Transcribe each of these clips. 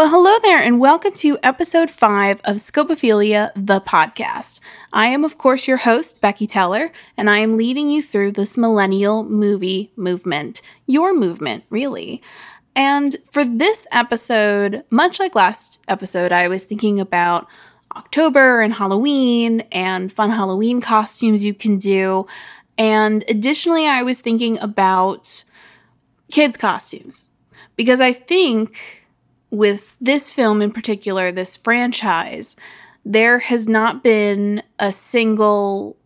Well, hello there, and welcome to episode five of Scopophilia, the podcast. I am, of course, your host, Becky Teller, and I am leading you through this millennial movie movement. Your movement, really. And for this episode, much like last episode, I was thinking about October and Halloween and fun Halloween costumes you can do. And additionally, I was thinking about kids' costumes because I think with this film in particular, this franchise, there has not been a single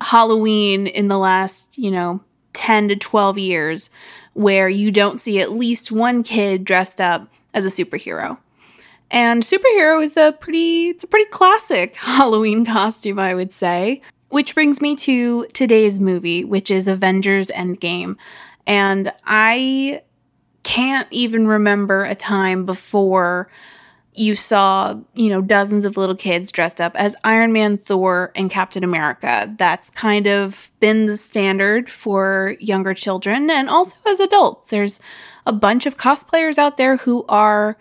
Halloween in the last, you know, 10 to 12 years where you don't see at least one kid dressed up as a superhero. And superhero is a pretty it's a pretty classic Halloween costume, I would say. Which brings me to today's movie, which is Avengers Endgame. And I can't even remember a time before you saw, you know, dozens of little kids dressed up as Iron Man, Thor, and Captain America. That's kind of been the standard for younger children and also as adults. There's a bunch of cosplayers out there who are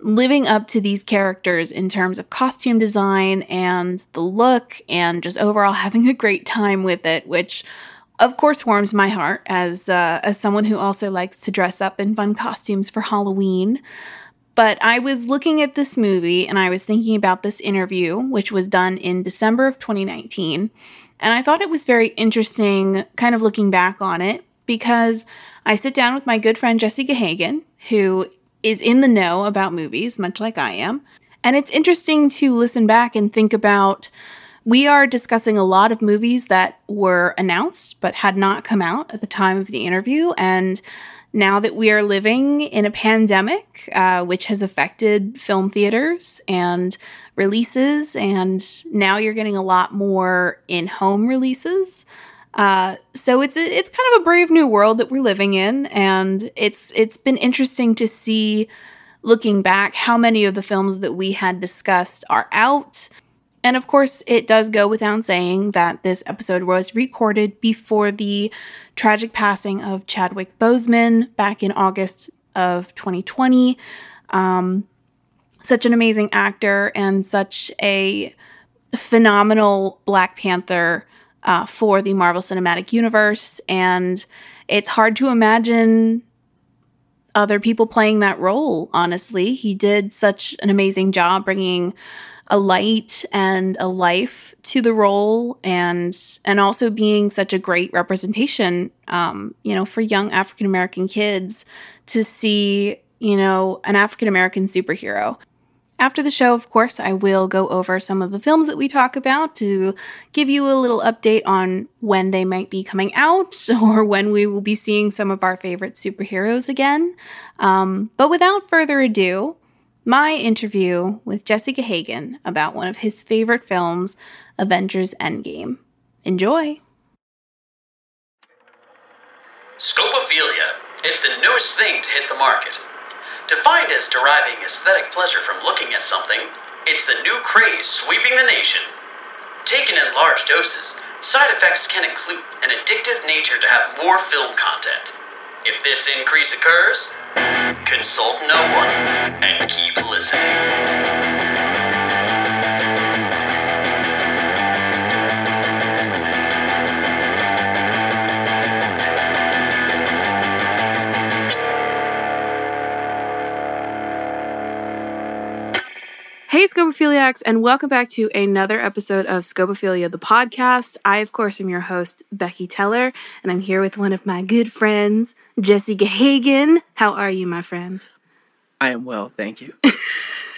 living up to these characters in terms of costume design and the look and just overall having a great time with it, which of course warms my heart as uh, as someone who also likes to dress up in fun costumes for Halloween. But I was looking at this movie and I was thinking about this interview, which was done in December of 2019. And I thought it was very interesting, kind of looking back on it, because I sit down with my good friend Jesse Gahagan, who is in the know about movies, much like I am. And it's interesting to listen back and think about we are discussing a lot of movies that were announced but had not come out at the time of the interview. And now that we are living in a pandemic, uh, which has affected film theaters and releases, and now you're getting a lot more in home releases. Uh, so it's it's kind of a brave new world that we're living in, and it's it's been interesting to see, looking back, how many of the films that we had discussed are out and of course, it does go without saying that this episode was recorded before the tragic passing of Chadwick Boseman back in August of 2020. Um, such an amazing actor and such a phenomenal Black Panther uh, for the Marvel Cinematic Universe. And it's hard to imagine other people playing that role, honestly. He did such an amazing job bringing a light and a life to the role and and also being such a great representation um, you know for young african american kids to see you know an african american superhero after the show, of course, I will go over some of the films that we talk about to give you a little update on when they might be coming out or when we will be seeing some of our favorite superheroes again. Um, but without further ado, my interview with Jesse Gahagan about one of his favorite films, Avengers Endgame. Enjoy! Scopophilia. It's the newest thing to hit the market. Defined as deriving aesthetic pleasure from looking at something, it's the new craze sweeping the nation. Taken in large doses, side effects can include an addictive nature to have more film content. If this increase occurs, consult no one and keep listening. Hey, Scopophiliacs, and welcome back to another episode of Scopophilia, the podcast. I, of course, am your host, Becky Teller, and I'm here with one of my good friends, Jesse Gahagan. How are you, my friend? I am well, thank you.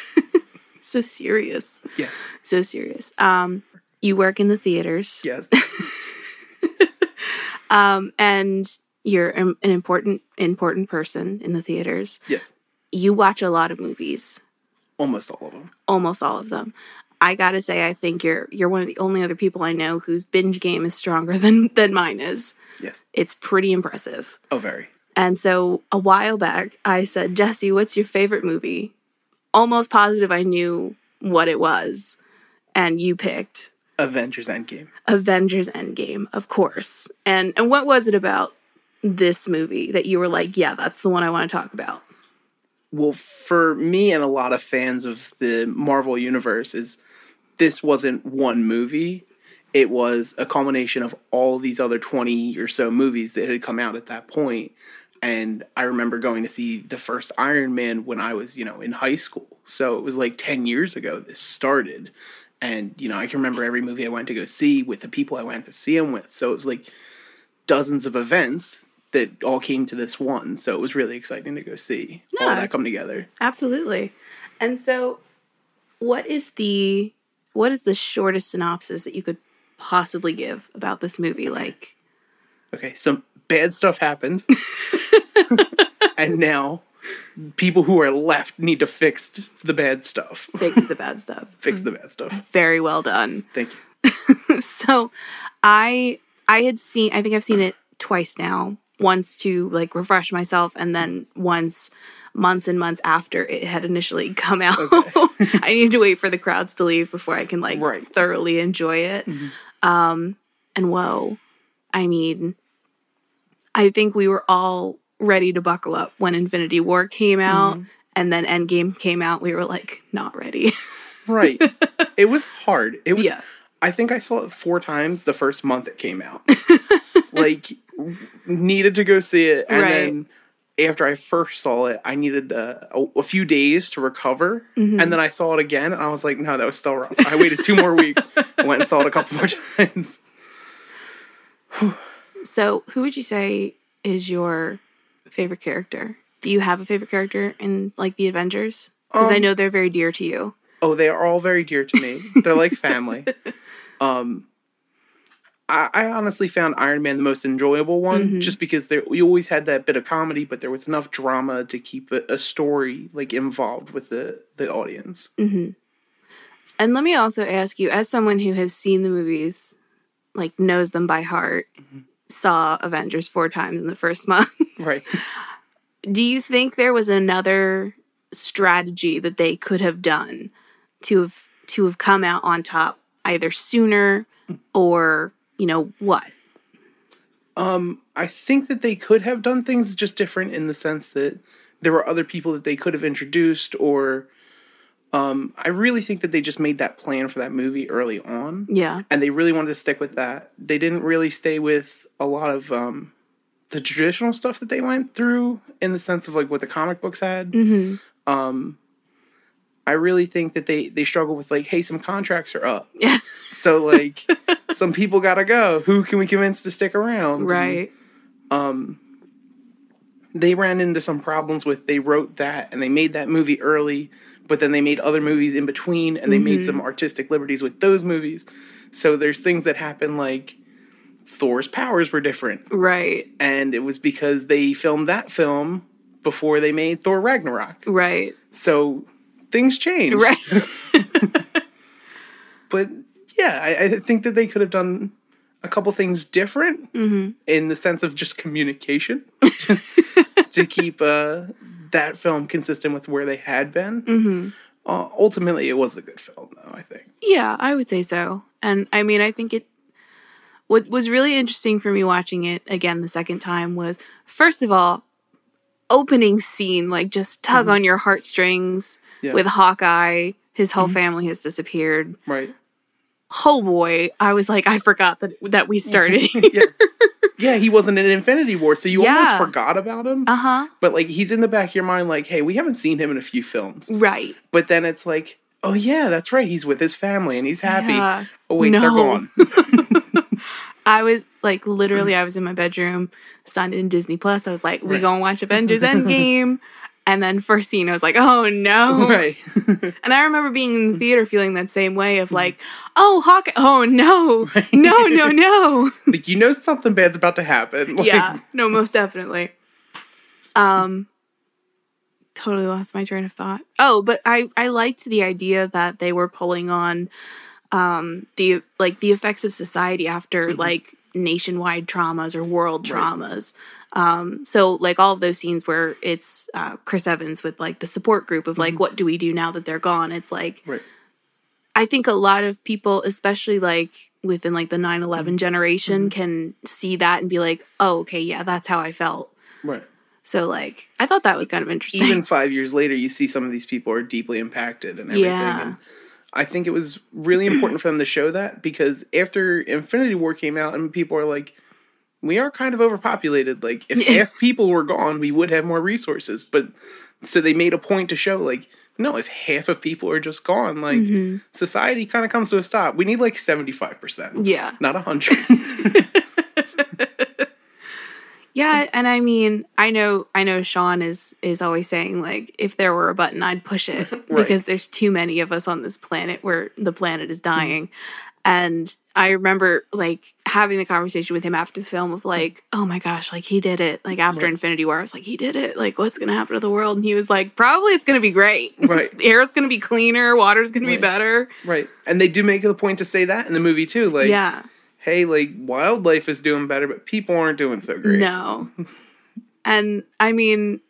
so serious. Yes. So serious. Um, you work in the theaters. Yes. um, and you're an important, important person in the theaters. Yes. You watch a lot of movies Almost all of them. Almost all of them. I gotta say, I think you're you're one of the only other people I know whose binge game is stronger than than mine is. Yes. It's pretty impressive. Oh, very. And so a while back, I said, Jesse, what's your favorite movie? Almost positive I knew what it was, and you picked Avengers Endgame. Avengers Endgame, of course. And and what was it about this movie that you were like, yeah, that's the one I want to talk about? Well, for me and a lot of fans of the Marvel universe, is this wasn't one movie. It was a culmination of all these other twenty or so movies that had come out at that point. And I remember going to see the first Iron Man when I was, you know, in high school. So it was like ten years ago this started. And, you know, I can remember every movie I went to go see with the people I went to see them with. So it was like dozens of events that all came to this one. So it was really exciting to go see all that come together. Absolutely. And so what is the what is the shortest synopsis that you could possibly give about this movie like Okay, some bad stuff happened. and now people who are left need to fix the bad stuff. fix the bad stuff? Fix the bad stuff. Very well done. Thank you. so I I had seen I think I've seen it twice now. Once to like refresh myself and then once months and months after it had initially come out. I needed to wait for the crowds to leave before I can like Right. thoroughly enjoy it. Um and whoa. I mean I think we were all ready to buckle up when Infinity War came out and then Endgame came out. We were like not ready. Right. it was hard. It was Yeah. I think I saw it four times the first month it came out. like needed to go see it and Right. then after I first saw it, I needed uh, a, a few days to recover, Mm-hmm. and then I saw it again, and I was like, "No, that was still rough." I waited two more weeks, I went and saw it a couple more times. So, who would you say is your favorite character? Do you have a favorite character in like the Avengers? Because I Um, know they're very dear to you. Oh, they are all very dear to me. They're like family. Um, I, I honestly found Iron Man the most enjoyable one, Mhm. just because there we always had that bit of comedy, but there was enough drama to keep a, a story like involved with the the audience. hmm And let me also ask you, as someone who has seen the movies, like knows them by heart, saw Avengers four times in the first month. Right. Do you think there was another strategy that they could have done to have to have come out on top either sooner or you know what? Um, I think that they could have done things just different in the sense that there were other people that they could have introduced, or um, I really think that they just made that plan for that movie early on. Yeah. and they really wanted to stick with that. They didn't really stay with a lot of um, the traditional stuff that they went through in the sense of like what the comic books had. hmm Um, I really think that they they struggle with like, hey, some contracts are up, Yeah. so like some people gotta go. Who can we convince to stick around? And, Right. um, they ran into some problems with they wrote that and they made that movie early, but then they made other movies in between and they made some artistic liberties with those movies. So there's things that happen like Thor's powers were different, Right. and it was because they filmed that film before they made Thor Ragnarok. Right. So things change. Right. But yeah, I, I think that they could have done a couple things different hmm in the sense of just communication to keep uh, that film consistent with where they had been. hmm Uh, ultimately, it was a good film, though. I think. Yeah, I would say so. And I mean, I think it. What was really interesting for me watching it again the second time was, first of all, opening scene like just tug on your heartstrings Yeah. with Hawkeye. His whole family has disappeared. Right. Oh boy, I was like, I forgot that that we started. yeah. Yeah, he wasn't in Infinity War, so you Yeah. almost forgot about him. uh huh. But like, he's in the back of your mind, like, hey, we haven't seen him in a few films. Right. But then it's like, oh yeah, that's right. He's with his family and he's happy. Yeah. Oh wait, they're gone. I was like, literally, I was in my bedroom, signed in Disney Plus. I was like, we Right. gonna watch Avengers Endgame. And then first scene, I was like, oh no. right. And I remember being in the theater feeling that same way of like, oh, Hawkeye, oh no, no, no, no. like you know something bad's about to happen. Like, yeah, no, most definitely. Um, totally lost my train of thought. Oh, but I I liked the idea that they were pulling on, um, the like the effects of society after like nationwide traumas or world Right. Um, so like all of those scenes where it's uh, Chris Evans with like the support group of like, what do we do now that they're gone? It's like Right. I think a lot of people, especially like within like the 9 11 generation, can see that and be like, oh, okay, yeah, that's how I felt. Right. So like I thought that was kind of interesting. even five years later, you see some of these people are deeply impacted and everything. Yeah. And I think it was really important for them to show that because after Infinity War came out and people are like, we are kind of overpopulated. Like, if half people were gone, we would have more resources. But so they made a point to show, like, no, if half of people are just gone, like, Mm-hmm. society kind of comes to a stop. We need like 75%, yeah. not 100. Yeah, and I mean, I know I know Sean is is always saying like if there were a button I'd push it because there's too many of us on this planet where the planet is dying. And I remember like having the conversation with him after the film of like, oh my gosh, like he did it. Like after Infinity War, I was like, he did it. Like, what's gonna happen to the world? And he was like, probably it's gonna be great. Right. Air's gonna be cleaner, water's gonna be better. right. And they do make a point to say that in the movie, too. Like, yeah. hey, like, wildlife is doing better, but people aren't doing so great. No. and I mean,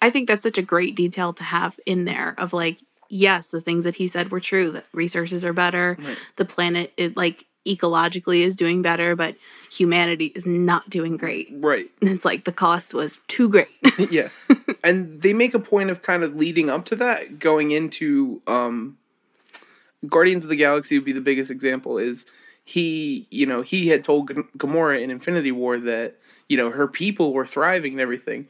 I think that's such a great detail to have in there of like, yes, the things that he said were true, that resources are better, Right. the planet it like ecologically is doing better, but humanity is not doing great. Right. And it's like the cost was too great. yeah and they make a point of kind of leading up to that going into um guardians of the galaxy would be the biggest example is he you know he had told G- gamora in infinity war that you know her people were thriving and everything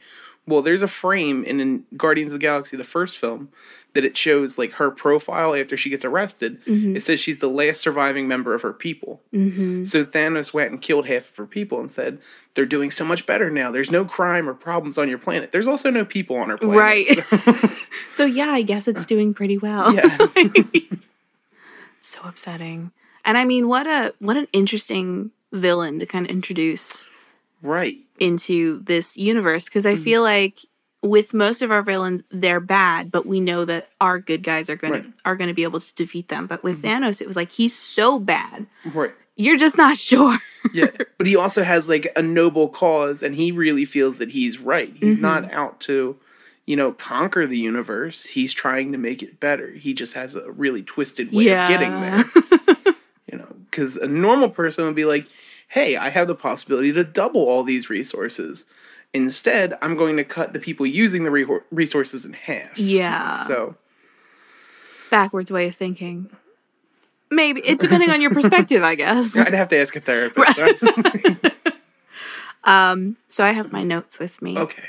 well there's a frame in, guardians of the galaxy the first film that it shows like her profile after she gets arrested it says she's the last surviving member of her people mm-hmm. so Thanos went and killed half of her people and said, They're doing so much better now. There's no crime or problems on your planet. There's also no people on our planet. Right. so yeah, I guess it's doing pretty well. Yeah. so upsetting. And I mean, what a what an interesting villain to kind of introduce right. Into this universe because I mm. feel like with most of our villains they're bad but we know that our good guys are going Right. to are going to be able to defeat them but with mm-hmm. Thanos it was like he's so bad Right. you're just not sure Yeah. but he also has like a noble cause and he really feels that he's right. He's mm-hmm. not out to, you know, conquer the universe. He's trying to make it better. He just has a really twisted way of getting there. you know, because a normal person would be like, hey, I have the possibility to double all these resources. Instead, I'm going to cut the people using the re- resources in half. yeah So, backwards way of thinking maybe it depending on your perspective I guess I'd have to ask a therapist. um so I have my notes with me okay.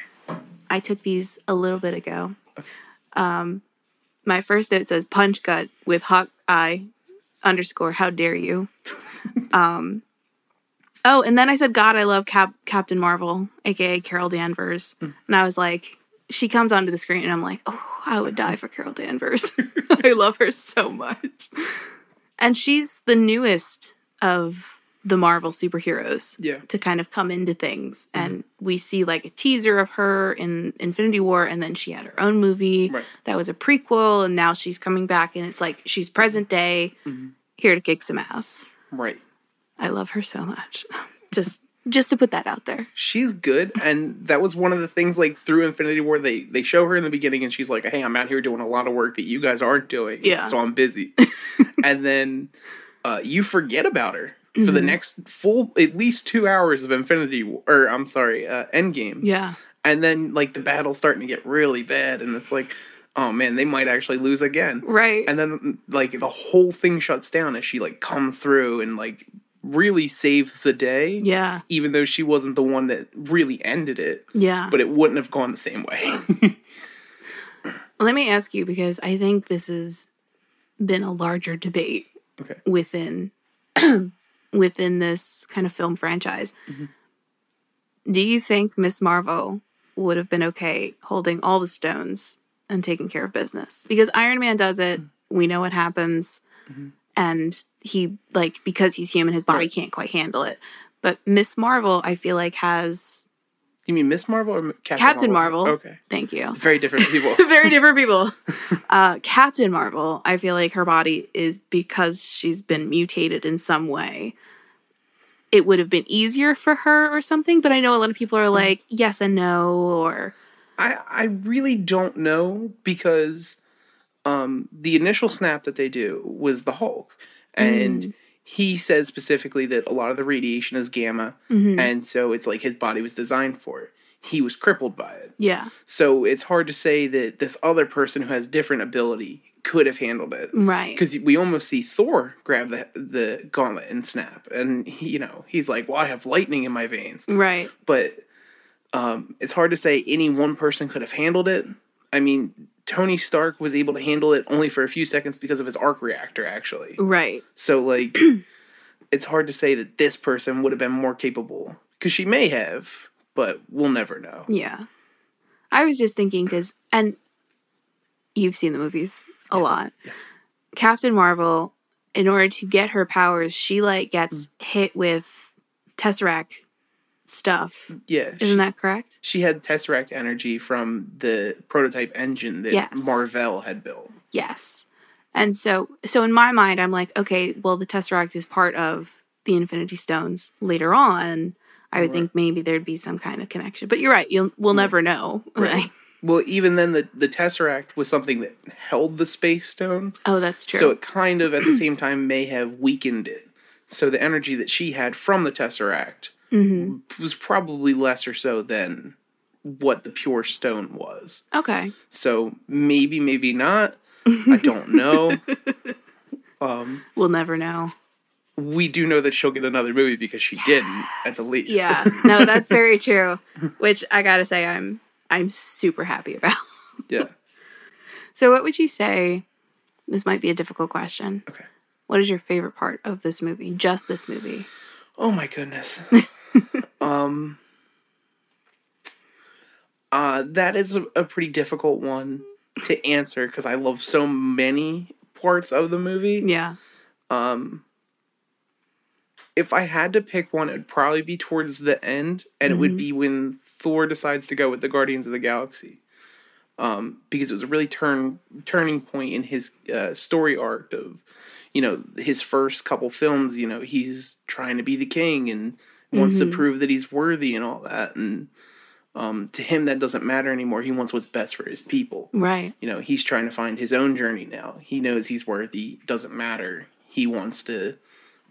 I took these a little bit ago. Um, my first note says punch gut with hawk eye underscore how dare you. um, oh, and then I said God, I love Cap- Captain Marvel, aka Carol Danvers, hmm. and I was like, she comes onto the screen, and I'm like, oh, I would die for Carol Danvers. I love her so much, and she's the newest of the Marvel superheroes Yeah. to kind of come into things. Mm-hmm. And we see like a teaser of her in Infinity War, and then she had her own movie Right. that was a prequel, and now she's coming back, and it's like she's present day, mm-hmm. here to kick some ass. Right. I love her so much. just just to put that out there. She's good, and that was one of the things. Like through Infinity War, they they show her in the beginning, and she's like, "Hey, I'm out here doing a lot of work that you guys aren't doing. Yeah. so I'm busy." and then uh, you forget about her for the next full at least two hours of Infinity War, or I'm sorry, uh, Endgame. Yeah. And then like the battle's starting to get really bad, and it's like, oh man, they might actually lose again. Right. And then like the whole thing shuts down as she like comes through and like really saves the day. yeah. Even though she wasn't the one that really ended it, Yeah. but it wouldn't have gone the same way. Let me ask you because I think this has been a larger debate okay. within within this kind of film franchise. Mm-hmm. Do you think Miss Marvel would have been okay holding all the stones and taking care of business? Because Iron Man does it, mm-hmm. we know what happens, mm-hmm. And he like because he's human, his body Right. can't quite handle it. But Miss Marvel, I feel like has You mean Miss Marvel or Captain, Captain Marvel. Okay. thank you. Very different people. very different people. Uh, Captain Marvel, I feel like her body is because she's been mutated in some way. It would have been easier for her or something, but I know a lot of people are like yes and no, or I I really don't know because um the initial snap that they do was the Hulk and he said specifically that a lot of the radiation is gamma Mm-hmm. and so it's like his body was designed for it. he was crippled by it. Yeah. So it's hard to say that this other person who has different ability could have handled it. Right. Because we almost see Thor grab the the gauntlet and snap, and he, you know he's like, "Well, I have lightning in my veins," Right. but um, it's hard to say any one person could have handled it. I mean, Tony Stark was able to handle it only for a few seconds because of his arc reactor, actually. Right. So like, it's hard to say that this person would have been more capable because she may have, but we'll never know. Yeah. I was just thinking because, and you've seen the movies a lot. Yes. Captain Marvel, in order to get her powers, she like gets Mm. hit with Tesseract stuff. Yeah, Isn't that correct? she had Tesseract energy from the prototype engine that Yes. Marvel had built. Yes. And so, so in my mind, I'm like, okay, well, the Tesseract is part of the Infinity Stones later on. I would Right. think maybe there'd be some kind of connection, but you're right. You'll we'll never know. Right. Right. Well, even then, the the Tesseract was something that held the space stone. Oh, that's true. So it kind of at the same time may have weakened it. So the energy that she had from the Tesseract hmm was probably less or so than what the pure stone was. Okay. So maybe, maybe not. I don't know. um, We'll never know. we do know that she'll get another movie because she didn't, at the least. Yeah. No, that's very true. Which I gotta say, I'm I'm super happy about. yeah. So, what would you say? This might be a difficult question. Okay. What is your favorite part of this movie? Just this movie? Oh my goodness. um. Uh, that is a, a pretty difficult one to answer because I love so many parts of the movie. Yeah. Um, if I had to pick one, it'd probably be towards the end, and it would Mhm. be when Thor decides to go with the Guardians of the Galaxy. Um, because it was a really turn turning point in his uh, story arc of, you know, his first couple films. You know, he's trying to be the king and wants to Mhm. prove that he's worthy and all that. And um, to him, that doesn't matter anymore. He wants what's best for his people Right. you know he's trying to find his own journey now he knows he's worthy doesn't matter he wants to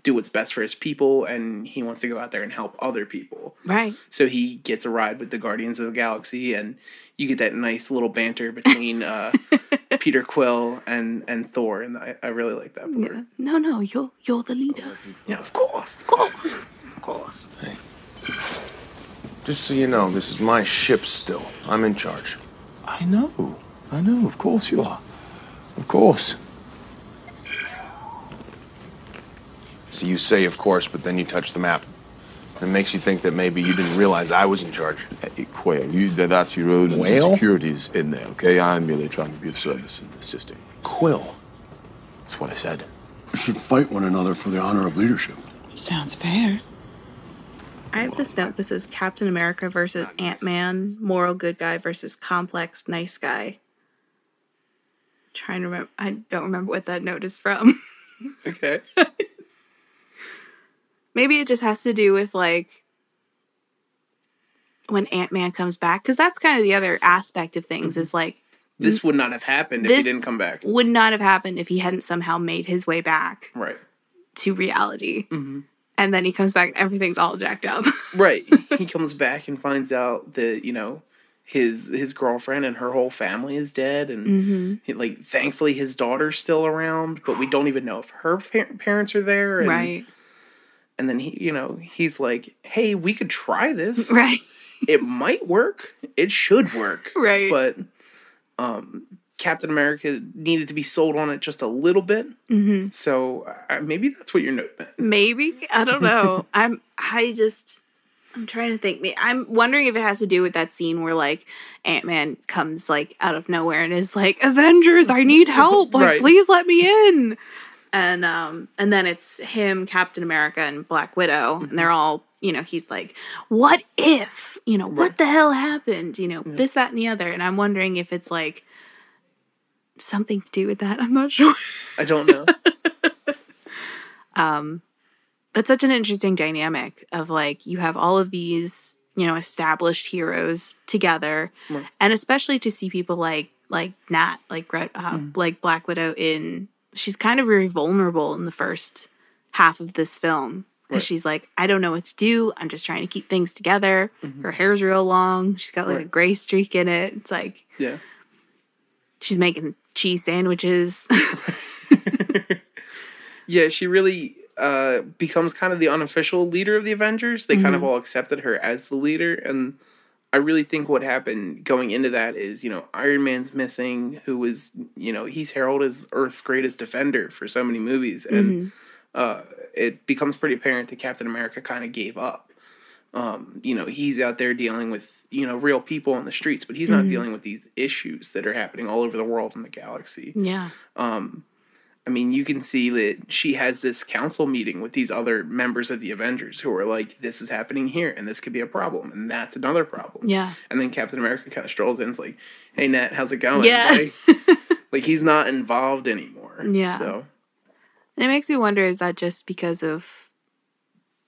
do what's best for his people and he wants to go out there and help other people Right. so he gets a ride with the guardians of the galaxy and you get that nice little banter between uh, peter quill and and thor and i, I really like that part Yeah. No, no, you're you're the leader. yeah of course Of course. Of course Just so you know, this is my ship still. I'm in charge. I know. I know. Of course you are. Of course. See, you say, of course, but then you touch the map. It makes you think that maybe you didn't realize I was in charge. Eh, eh, hey, Quail, you, that- that's your own Whale? insecurities in there, okay? I'm merely trying to be of service and assisting. Quill. That's what I said. We should fight one another for the honor of leadership. Sounds fair. I have this note. This is Captain America versus Ant Man, moral good guy versus complex nice guy. trying to remember. I don't remember what that note is from. okay Maybe it just has to do with like when Ant Man comes back, because that's kind of the other aspect of things. Is like this would not have happened if he didn't come back would not have happened if he hadn't somehow made his way back right to reality. Mhm. And then he comes back and everything's all jacked up. right he comes back and finds out that you know his his girlfriend and her whole family is dead and hmm he- like thankfully his daughter's still around but we don't even know if her par- parents are there and, Right. and then he you know he's like hey we could try this Right. it might work it should work Right. but um captain america needed to be sold on it just a little bit hmm so uh, maybe that's what your note meant Maybe I don't know. I'm I just I'm trying to think. I'm wondering if it has to do with that scene where like Ant Man comes like out of nowhere and is like, "Avengers, I need help! Like, Right. please let me in." And um and then it's him, Captain America, and Black Widow, and they're all you know. He's like, "What if? You know, Right. what the hell happened? You know, this, that, and the other." And I'm wondering if it's like something to do with that. I'm not sure. i don't know um that's such an interesting dynamic of like you have all of these you know established heroes together Right. and especially to see people like like nat like uh, Mm-hmm. like black widow in she's kind of very vulnerable in the first half of this film because she's like, I don't know what to do. I'm just trying to keep things together. Her hair's real long. She's got like a Mm-hmm. Gray streak in it. It's like Yeah. she's making cheese sandwiches. Yeah, she really uh, becomes kind of the unofficial leader of the Avengers. They kind of all accepted her as the leader, and I really think what happened going into that is, you know, Iron Man's missing, who was, you know, he's heralded as Earth's greatest defender for so many movies, and uh, it becomes pretty apparent that Captain America kind of gave up. Um, you know, he's out there dealing with, you know, real people on the streets, but he's not dealing with these issues that are happening all over the world in the galaxy. yeah. I mean, you can see that she has this council meeting with these other members of the Avengers who are like, this is happening here, and this could be a problem, and that's another problem. Yeah. And then Captain America kind of strolls in, and is like, hey, Nat, how's it going? Yeah. Like, like, he's not involved anymore. Yeah. So, And it makes me wonder is that just because of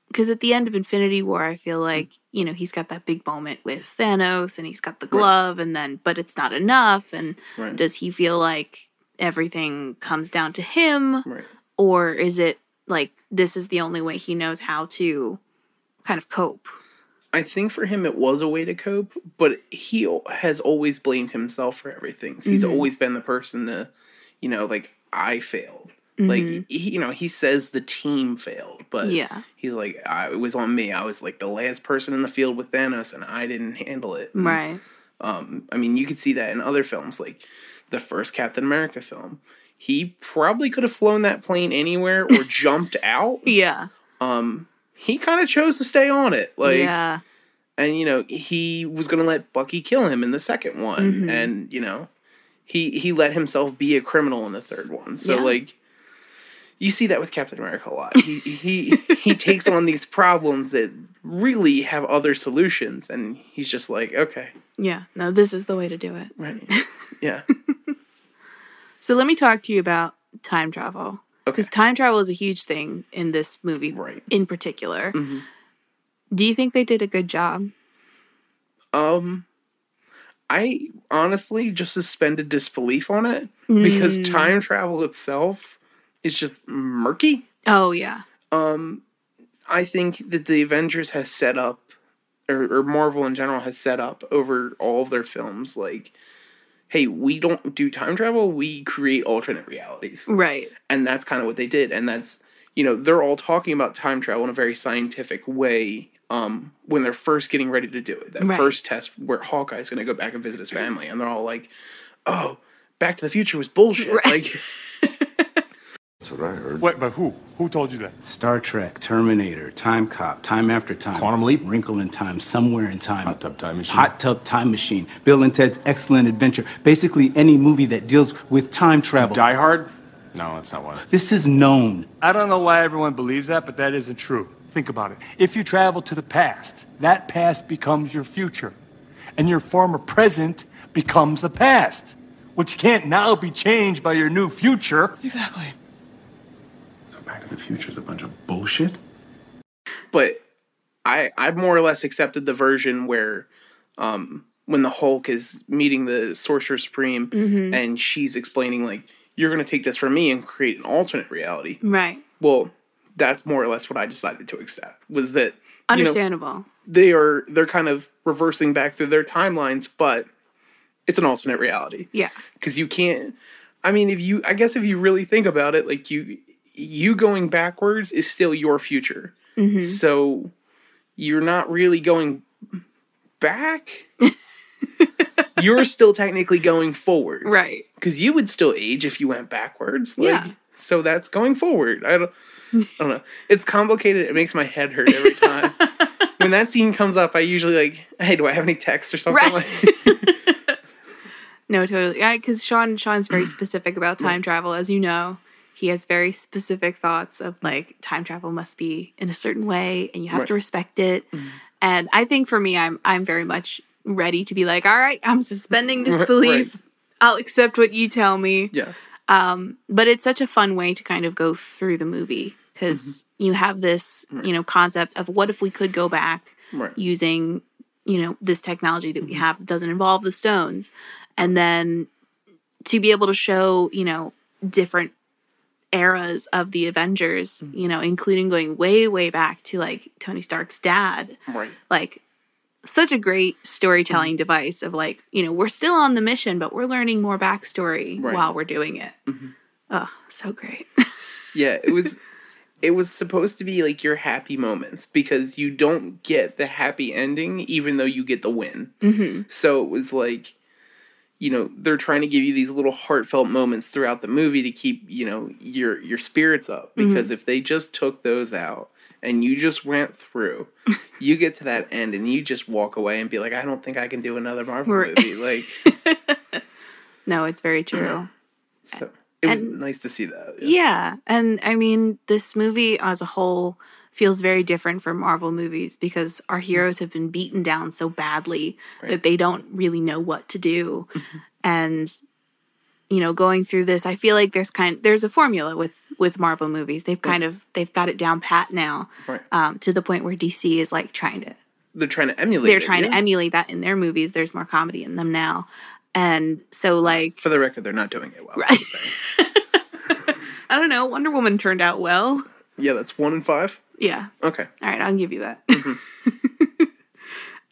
because at the end of Infinity War, I feel like, you know, he's got that big moment with Thanos and he's got the glove and then but it's not enough and Right. does he feel like everything comes down to him right. or is it like this is the only way he knows how to kind of cope? I think for him it was a way to cope, but he has always blamed himself for everything. So he's Mm-hmm. always been the person to, you know, like I failed. Mm-hmm. Like he, you know, he says the team failed, but Yeah. he's like, I, it was on me. I was like the last person in the field with Thanos, and I didn't handle it. And, Right. Um, I mean, you can see that in other films, like the first Captain America film. He probably could have flown that plane anywhere or jumped out. Yeah. Um, He kind of chose to stay on it. Like, yeah. and you know he was going to let Bucky kill him in the second one, Mm-hmm. and you know he he let himself be a criminal in the third one. So Yeah. like you see that with Captain America a lot. He he he takes on these problems that really have other solutions, and he's just like, okay, Yeah. No, this is the way to do it. right, yeah, So let me talk to you about time travel. okay, Because time travel is a huge thing in this movie, Right. in particular. Mhm. Do you think they did a good job? um. I honestly just suspended disbelief on it because Mm. time travel itself is just murky. Oh yeah, Um, I think that the Avengers has set up, or, or Marvel in general has set up over all of their films, like, hey, we don't do time travel, we create alternate realities. right. And that's kind of what they did. And that's, you know, they're all talking about time travel in a very scientific way um, when they're first getting ready to do it. That Right. first test where Hawkeye's going to go back and visit his family. And they're all like, oh, Back to the Future was bullshit. Right. Like, That's what I heard. Wait, but who? Who told you that? Star Trek, Terminator, Time Cop, Time After Time, Quantum Leap? Wrinkle in Time, Somewhere in Time, Hot Tub Time Machine. Hot Tub Time Machine, Bill and Ted's Excellent Adventure. Basically, any movie that deals with time travel. Die Hard? No, that's not one. This is known. I don't know why everyone believes that, but that isn't true. Think about it. If you travel to the past, that past becomes your future. And your former present becomes the past, which can't now be changed by your new future. Exactly. So Back to the Future is a bunch of bullshit? but I I've more or less accepted the version where um when the Hulk is meeting the Sorcerer Supreme and she's explaining like you're gonna take this from me and create an alternate reality. Right. Well, that's more or less what I decided to accept was that you know, Understandable. they are they're kind of reversing back through their timelines, but it's an alternate reality yeah. because you can't i mean if you i guess if you really think about it like you you going backwards is still your future mm-hmm. so you're not really going back you're still technically going forward Right. because you would still age if you went backwards like Yeah. so that's going forward i don't i don't know it's complicated it makes my head hurt every time when that scene comes up i usually like hey do i have any text or something Right. like No, totally. I Because Sean Sean's very specific about time travel, as you know. He has very specific thoughts of like time travel must be in a certain way, and you have to respect it. Mm-hmm. And I think for me, I'm I'm very much ready to be like, all right, I'm suspending Right, disbelief. I'll accept what you tell me. yeah um, but it's such a fun way to kind of go through the movie because mm-hmm. you have this you know concept of what if we could go back Right. using you know this technology that we mm-hmm. have that doesn't involve the stones. And then to be able to show you know different eras of the Avengers, Mm-hmm. you know, including going way, way back to like Tony Stark's dad. Right. Like, such a great storytelling Mm-hmm. device of like, you know, we're still on the mission, but we're learning more backstory Right. Mm-hmm. while we're doing it. Oh, so great. Yeah, it was it was supposed to be like your happy moments because you don't get the happy ending even though you get the win. hmm So it was like you know, they're trying to give you these little heartfelt moments throughout the movie to keep, you know, your your spirits up mm-hmm. because if they just took those out and you just went through, you get to that end and you just walk away and be like, I don't think I can do another Marvel Right. movie. Like, No, it's very true. so it was And- nice to see that. Yeah. And I mean, this movie as a whole feels very different from Marvel movies because our heroes have been beaten down so badly that they don't really know what to do. and you know, going through this, I feel like there's kind there's a formula with with Marvel movies. They've kind of they've got it down pat now. Right. Um, to the point where DC is like trying to They're trying to emulate. they're it, trying to emulate that in their movies. There's more comedy in them now. And so like For the record, they're not doing it well. Right. I don't know, Wonder Woman turned out well. Yeah, that's one in five. Yeah. Okay. All right, I'll give you that. Mm-hmm.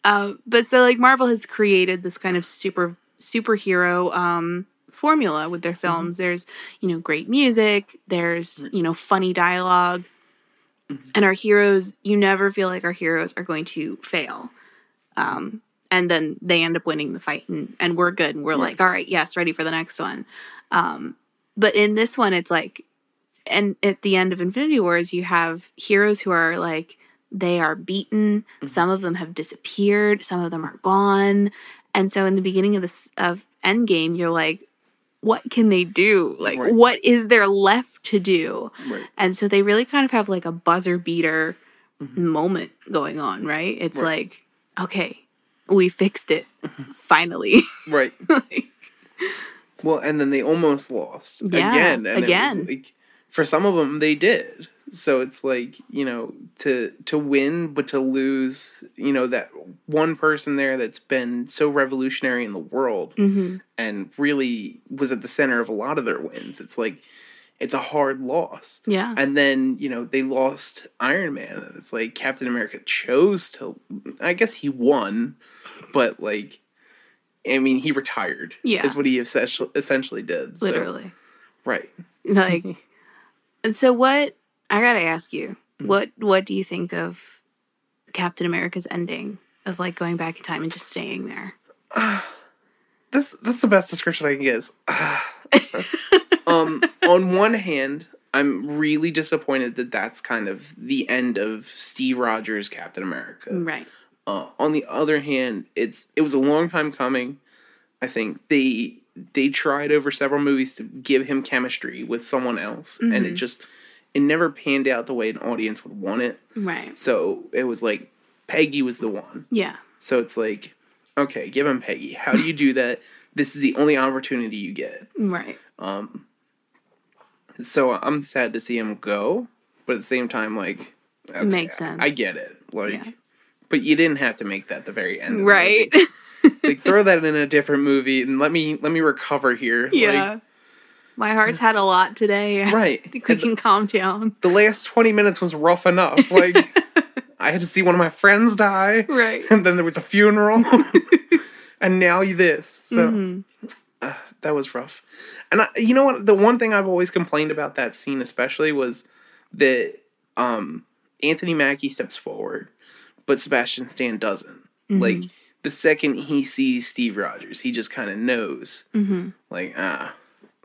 um, but so like Marvel has created this kind of super superhero um, formula with their Mm-hmm. films. There's you know great music. There's you know funny dialogue, Mm-hmm. and our heroes. You never feel like our heroes are going to fail. Um, and then they end up winning the fight, and, and we're good, and we're like, all right, yes, ready for the next one. Um, but in this one, it's like and at the end of Infinity Wars, you have heroes who are like they are beaten. Mm-hmm. Some of them have disappeared. Some of them are gone. And so in the beginning of this of Endgame, you're like, what can they do? Like, Right. what is there left to do? Right. And so they really kind of have like a buzzer beater mm-hmm. moment going on, right? It's Right. like, okay, we fixed it finally. Right. Like, Well, and then they almost lost Yeah, again. And again. Like, for some of them, they did. So it's like you know to to win, but to lose. You know that one person there that's been so revolutionary in the world mhm. and really was at the center of a lot of their wins. It's like it's a hard loss. yeah. And then, you know, they lost Iron Man. And it's like Captain America chose to I guess he won, but like I mean, he retired. Yeah. Is what he essentially essentially did. So- Literally. right. like and so what i gotta ask you Mm. what what do you think of captain america's ending of like going back in time and just staying there That's that's the best description I can get. is, um, on one hand, I'm really disappointed that that's kind of the end of Steve Rogers Captain America. right Uh, on the other hand, it's it was a long time coming. I think they they tried over several movies to give him chemistry with someone else, and it just it never panned out the way an audience would want it. right So it was like Peggy was the one. yeah So it's like, okay, give him Peggy. How do you do that? This is the only opportunity you get. right Um So I'm sad to see him go, but at the same time, like, okay, makes sense. I get it. Like, Yeah. but you didn't have to make that the very end. right. Like, throw that in a different movie and let me let me recover here. yeah my heart's had a lot today right. i think we And can calm down the last 20 minutes was rough enough. Like, I had to see one of my friends die. right and then there was a funeral, and now you this. So Mm-hmm. uh, that was rough. And I, you know what? The one thing I've always complained about that scene, especially, was that um, Anthony Mackie steps forward, but Sebastian Stan doesn't. Mm-hmm. Like the second he sees Steve Rogers, he just kind of knows. Mm-hmm. Like ah.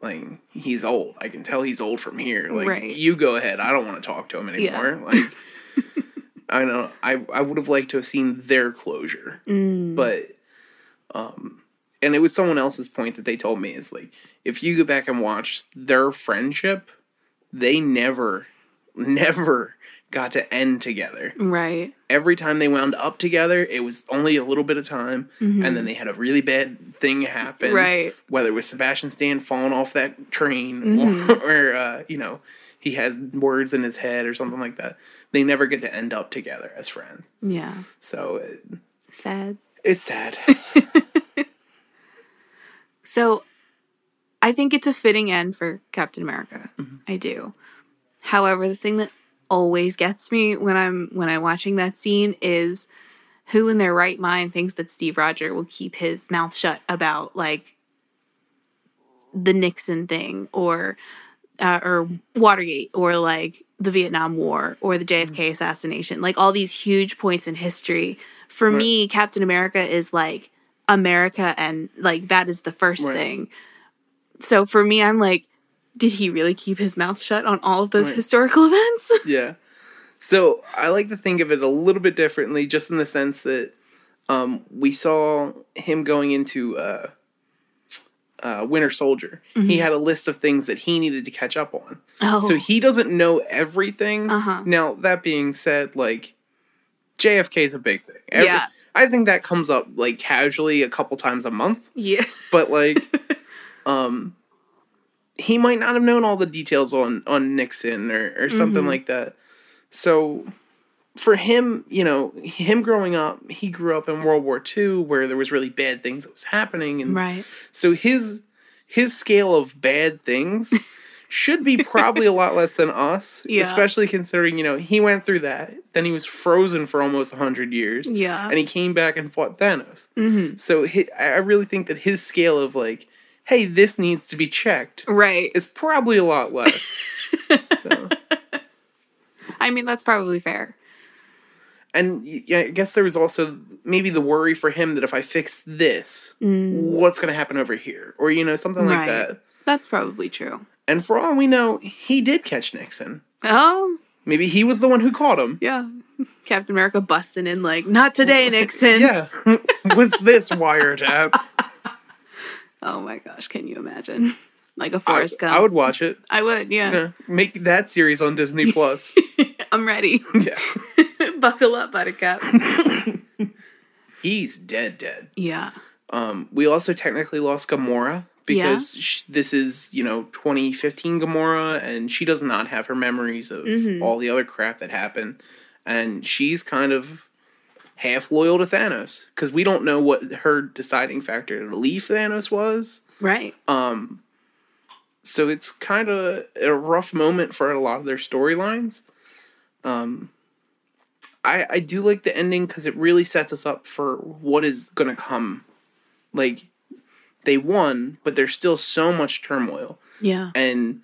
Like he's old. I can tell he's old from here. Like Right. you go ahead. I don't want to talk to him anymore. Like I know I I would have liked to have seen their closure. Mm. But um and it was someone else's point that they told me is like if you go back and watch their friendship, they never never got to end together. right Every time they wound up together, it was only a little bit of time and then they had a really bad thing happen. Mm-hmm. Right. Whether it was Sebastian Stan falling off that train Mm-hmm. or, or uh, you know, he has words in his head or something like that. They never get to end up together as friends. yeah So it, sad it's sad. So I think it's a fitting end for Captain America. I do. However, the thing that always gets me when I'm when I'm watching that scene is who in their right mind thinks that Steve Roger will keep his mouth shut about like the Nixon thing or uh, or Watergate or like the Vietnam War or the JFK assassination, like all these huge points in history. For me, Captain America is like America, and like that is the first Right. thing. So for me, I'm like, did he really keep his mouth shut on all of those Right. historical events? yeah. So I like to think of it a little bit differently, just in the sense that um, we saw him going into uh, uh, Winter Soldier. He had a list of things that he needed to catch up on. oh, So he doesn't know everything. Uh-huh. Now that being said, like JFK is a big thing. Every- Yeah. I think that comes up like casually a couple times a month, yeah, but like, um, he might not have known all the details on on Nixon or or something Mhm. like that. So for him, you know, him growing up, he grew up in World War II where there was really bad things that was happening, and right. so his his scale of bad things should be probably a lot less than us, Yeah. especially considering you know he went through that. Then he was frozen for almost hundred years, Yeah. and he came back and fought Thanos. Mhm. So I I really think that his scale of like, hey, this needs to be checked, Right. It's probably a lot less. so, I mean, that's probably fair. and yeah, I guess there was also maybe the worry for him that if I fix this, Mm, what's going to happen over here, or you know something like that. that's probably true. And for all we know, he did catch Nixon. Oh, Maybe he was the one who caught him. yeah. Captain America busting in like, not today, Nixon. Yeah. was this wiretap? Oh my gosh, can you imagine? Like a Forrest Gump. I would watch it. I would, yeah. Yeah. Make that series on Disney Plus. I'm ready. yeah. Buckle up, Buttercup. He's dead, dead. Yeah. Um, we also technically lost Gamora because sh- this is, you know, 2015 Gamora, and she does not have her memories of Mhm. all the other crap that happened. And she's kind of half loyal to Thanos because we don't know what her deciding factor to leave Thanos was. Right. Um, so it's kind of a rough moment for a lot of their storylines. Um, I I do like the ending because it really sets us up for what is gonna come. Like they won, but there's still so much turmoil, Yeah. and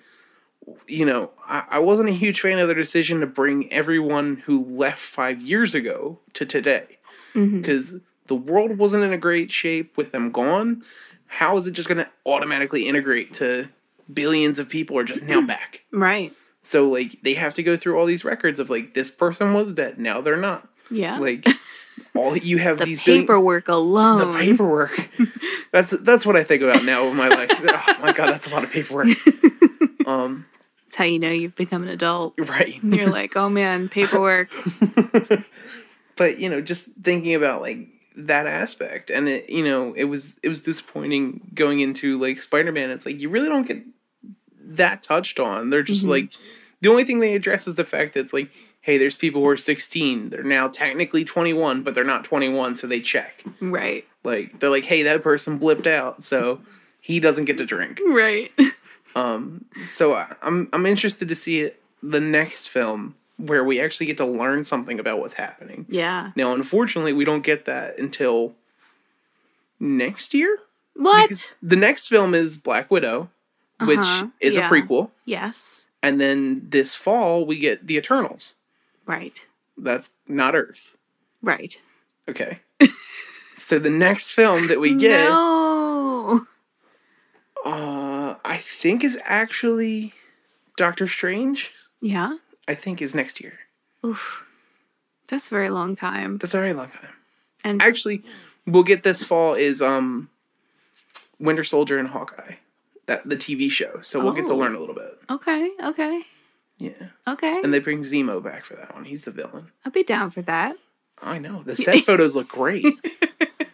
you know I, I wasn't a huge fan of their decision to bring everyone who left five years ago to today because the world wasn't in a great shape with them gone. How is it just going to automatically integrate to billions of people are just now back? Right. So like they have to go through all these records of like this person was dead, now they're not. Yeah. Like all you have the these billion- paperwork alone. the paperwork. that's that's what I think about now in my life. oh my god, that's a lot of paperwork. um, That's how you know you've become an adult. right. You're like, oh man, paperwork. but you know just thinking about like that aspect and it you know it was it was disappointing going into like spider-man it's like you really don't get that touched on they're just Mhm. like the only thing they address is the fact that it's like hey there's people who are 16 they're now technically 21 but they're not 21 so they check right. like they're like hey that person blipped out so he doesn't get to drink Right. um so I, i'm i'm interested to see it, the next film where we actually get to learn something about what's happening Yeah. now, unfortunately, we don't get that until next year. What? Because the next film is Black Widow, which Uh-huh, is yeah. a prequel. yes. And then this fall, we get The Eternals. Right. That's not Earth. Right. Okay. so the next film that we get, No. I think is actually Doctor Strange. Yeah. I think is next year. Oof. That's a very long time. That's a very long time. And Actually, we'll get this fall is um Winter Soldier and Hawkeye. That the TV show. So we'll get to Oh. learn a little bit. okay, okay, Yeah. okay. And they bring Zemo back for that one. He's the villain. I'll be down for that. I know. The set photos look great.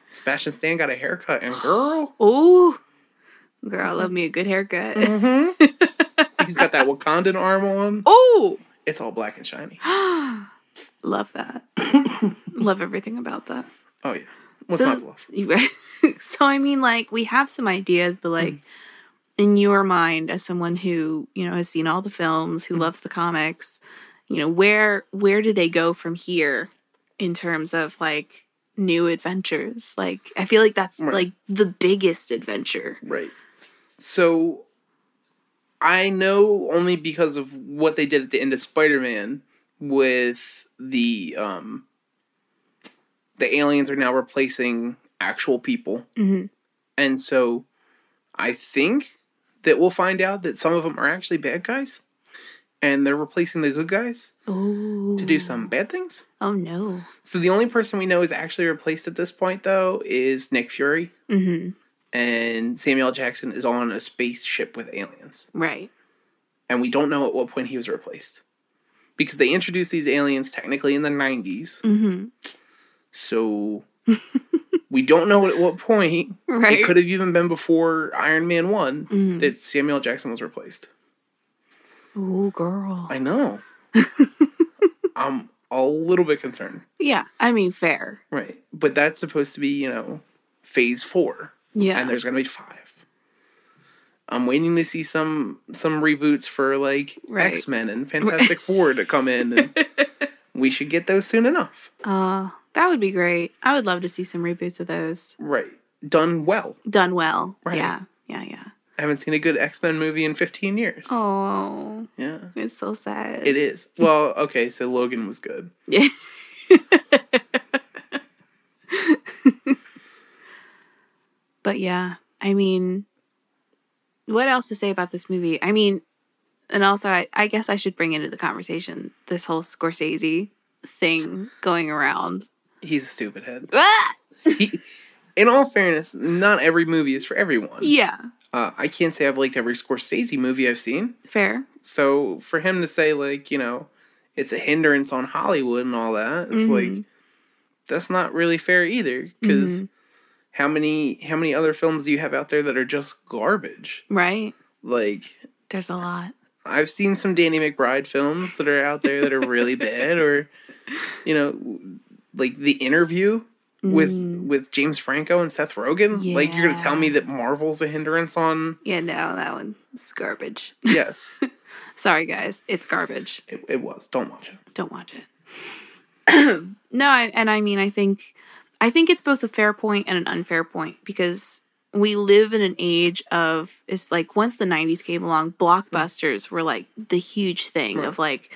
Sebastian Stan got a haircut and girl, Ooh. Girl, I love me a good haircut. Mm-hmm. he's got that Wakandan arm on. Oh, It's all black and shiny. love that. love everything about that. Oh yeah. What's So- not bluff? Right. so I mean like we have some ideas, but like mm-hmm. in your mind as someone who, you know, has seen all the films, who mm-hmm. loves the comics, you know, where where do they go from here in terms of like new adventures? Like I feel like that's Right. like the biggest adventure. Right. So I know only because of what they did at the end of Spider-Man with the um the aliens are now replacing actual people. Mhm. And so I think that we'll find out that some of them are actually bad guys and they're replacing the good guys Oh. to do some bad things. Oh no. So the only person we know is actually replaced at this point though is Nick Fury Mhm. And Samuel Jackson is on a spaceship with aliens. Right. And we don't know at what point he was replaced. Because they introduced these aliens technically in the 90s. Mhm. So we don't know at what point. Right. It could have even been before Iron Man one Mhm. that Samuel Jackson was replaced. Oh girl. I know. I'm a little bit concerned. Yeah, I mean fair. Right. But that's supposed to be, you know, phase four. Yeah. And there's gonna be five. I'm waiting to see some some reboots for like Right. X Men and Fantastic Four to come in and we should get those soon enough. Uh, that would be great. I would love to see some reboots of those Right. Done well. done well. Right. Yeah, yeah, yeah. I haven't seen a good X Men movie in 15 years. Oh, Yeah. it's so sad. It is. Well, okay, so Logan was good. Yeah. but yeah, I mean, what else to say about this movie? I mean, and also, I, I guess I should bring into the conversation this whole Scorsese thing going around. He's a stupid head. Ah! He, in all fairness, not every movie is for everyone. Yeah, Uh, I can't say I've liked every Scorsese movie I've seen. fair. So for him to say like, you know, it's a hindrance on Hollywood and all that, it's Mhm. like that's not really fair either because Mhm. How many how many other films do you have out there that are just garbage? Right. Like There's a lot. I've seen some Danny McBride films that are out there that are really bad or you know, like The Interview with Mm. with James Franco and Seth Rogen. Like you're going to tell me that Marvel's a hindrance on Yeah, no, that one's garbage. Yes. Sorry, guys. It's garbage. it, it was. Don't watch it. Don't watch it. no, I, and I mean, I think, I think it's both a fair point and an unfair point because we live in an age of it's like once the 90s came along blockbusters were like the huge thing of like